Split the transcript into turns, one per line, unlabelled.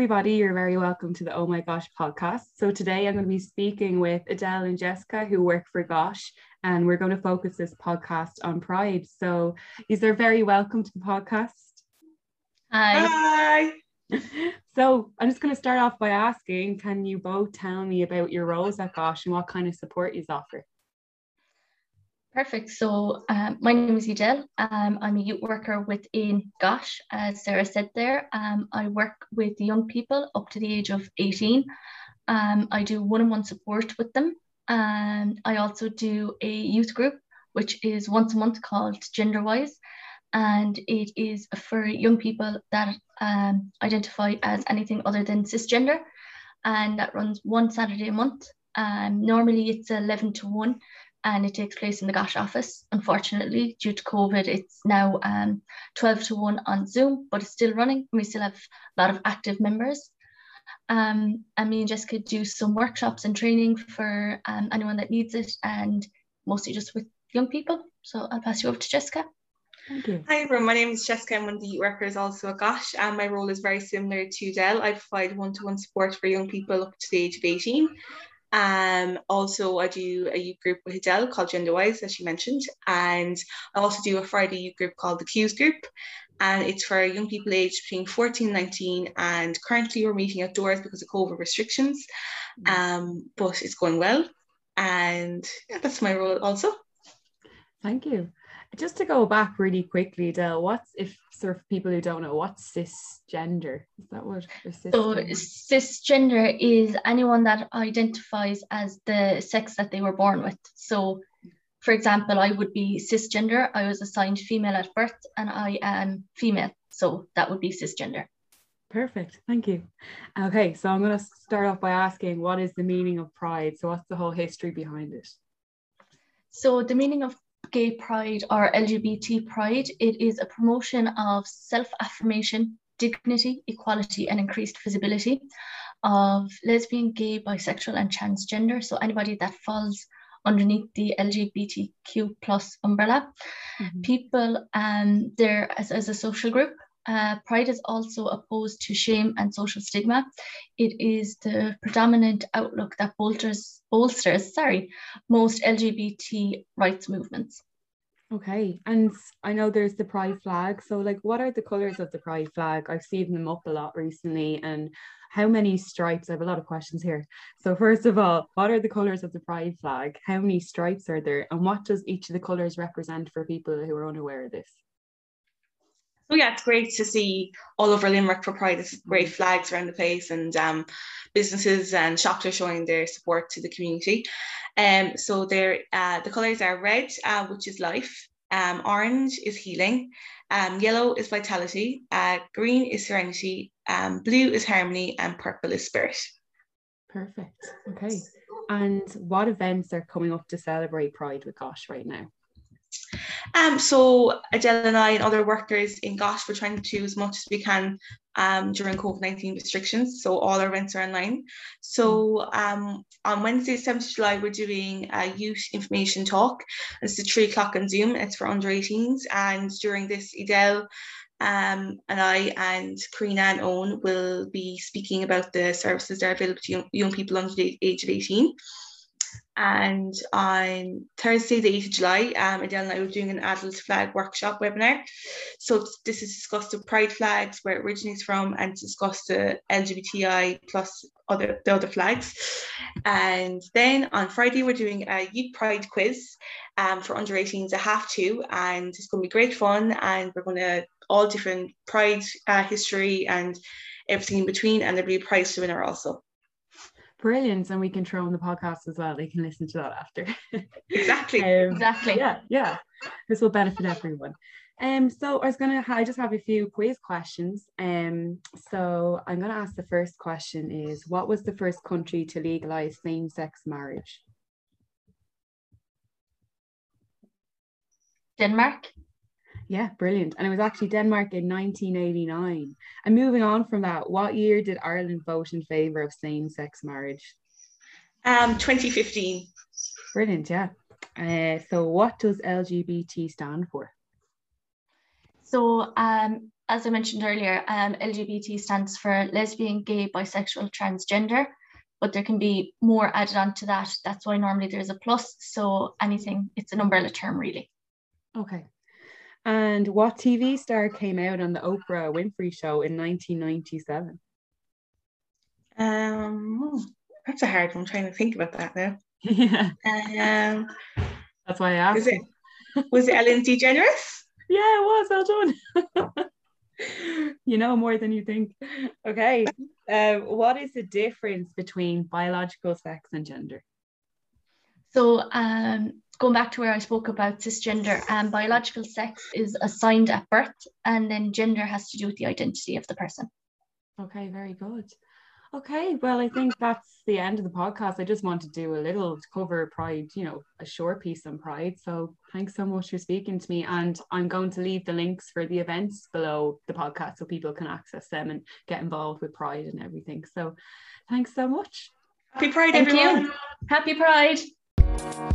everybody. You're very welcome to the Oh My Gosh podcast. So, today I'm going to be speaking with Adele and Jessica, who work for Gosh, and we're going to focus this podcast on pride. So, is there very welcome to the podcast?
Hi.
Hi.
So, I'm just going to start off by asking can you both tell me about your roles at Gosh and what kind of support you offer?
Perfect. So um, my name is Adele. Um, I'm a youth worker within GOSH, as Sarah said there. Um, I work with young people up to the age of 18. Um, I do one-on-one support with them. And I also do a youth group, which is once a month called GenderWise. And it is for young people that um, identify as anything other than cisgender. And that runs one Saturday a month. Um, normally it's 11 to 1 and it takes place in the GOSH office. Unfortunately, due to COVID, it's now um, 12 to 1 on Zoom, but it's still running. We still have a lot of active members. Um, and me and Jessica do some workshops and training for um, anyone that needs it, and mostly just with young people. So I'll pass you over to Jessica.
Thank you.
Hi everyone, my name is Jessica. I'm one of the workers also at GOSH and my role is very similar to Dell. I provide one-to-one support for young people up to the age of 18 um, also, I do a youth group with Adele called GenderWise, as she mentioned, and I also do a Friday youth group called the Q's Group, and it's for young people aged between 14 and 19. And currently, we're meeting outdoors because of COVID restrictions, mm. um, but it's going well, and yeah, that's my role also.
Thank you. Just to go back really quickly, Del, what's if sort of people who don't know what's cisgender? Is that what?
So cisgender is anyone that identifies as the sex that they were born with. So, for example, I would be cisgender. I was assigned female at birth, and I am female. So that would be cisgender.
Perfect. Thank you. Okay, so I'm going to start off by asking what is the meaning of pride? So, what's the whole history behind it?
So, the meaning of gay pride or LGBT pride, it is a promotion of self affirmation, dignity, equality, and increased visibility of lesbian, gay, bisexual, and transgender. So anybody that falls underneath the LGBTQ plus umbrella. Mm-hmm. People um, there as, as a social group uh, pride is also opposed to shame and social stigma. It is the predominant outlook that bolsters, bolsters sorry, most LGBT rights movements.
Okay, and I know there's the pride flag. So, like, what are the colors of the pride flag? I've seen them up a lot recently, and how many stripes? I have a lot of questions here. So, first of all, what are the colors of the pride flag? How many stripes are there, and what does each of the colors represent for people who are unaware of this?
So yeah, it's great to see all over Limerick for Pride. There's great mm. flags around the place, and um, businesses and shops are showing their support to the community. Um, so there, uh, the colours are red, uh, which is life. Um, orange is healing. Um, yellow is vitality. Uh, green is serenity. Um, blue is harmony, and purple is spirit.
Perfect. Okay. And what events are coming up to celebrate Pride with Gosh right now?
Um, so Adele and I and other workers in Gosh were trying to do as much as we can um, during COVID-19 restrictions. So all our events are online. So um, on Wednesday, 7th of July, we're doing a youth information talk. It's at three o'clock on Zoom. It's for under 18s. And during this, Adele um, and I and Karina and Owen will be speaking about the services that are available to young, young people under the age of 18. And on Thursday, the 8th of July, um, Adele and I were doing an adult flag workshop webinar. So this is discussed the pride flags, where it originates from, and discuss the LGBTI plus other the other flags. And then on Friday, we're doing a youth pride quiz um, for under 18s at half two, and it's going to be great fun. And we're going to all different pride uh, history and everything in between, and there'll be a prize to winner also.
Brilliant. And we can throw on the podcast as well. They can listen to that after.
exactly.
um, exactly.
Yeah, yeah. This will benefit everyone. Um, so I was gonna I just have a few quiz questions. Um, so I'm gonna ask the first question is what was the first country to legalize same-sex marriage?
Denmark.
Yeah, brilliant. And it was actually Denmark in 1989. And moving on from that, what year did Ireland vote in favour of same sex marriage?
Um, 2015.
Brilliant, yeah. Uh, so, what does LGBT stand for?
So, um, as I mentioned earlier, um, LGBT stands for lesbian, gay, bisexual, transgender, but there can be more added on to that. That's why normally there's a plus. So anything, it's an umbrella term, really.
Okay. And what TV star came out on the Oprah Winfrey Show in 1997?
Um, that's a hard one. I'm trying to think about that now.
Yeah,
Um,
that's why I asked.
was it was it Ellen DeGeneres?
Yeah, it was. Well done. you know more than you think. Okay. Um, what is the difference between biological sex and gender?
So um, going back to where I spoke about cisgender, um, biological sex is assigned at birth, and then gender has to do with the identity of the person.
Okay, very good. Okay, well, I think that's the end of the podcast. I just want to do a little to cover Pride, you know, a short piece on Pride. So thanks so much for speaking to me. And I'm going to leave the links for the events below the podcast so people can access them and get involved with Pride and everything. So thanks so much.
Happy Pride,
Thank
everyone.
you. Happy Pride. Bye.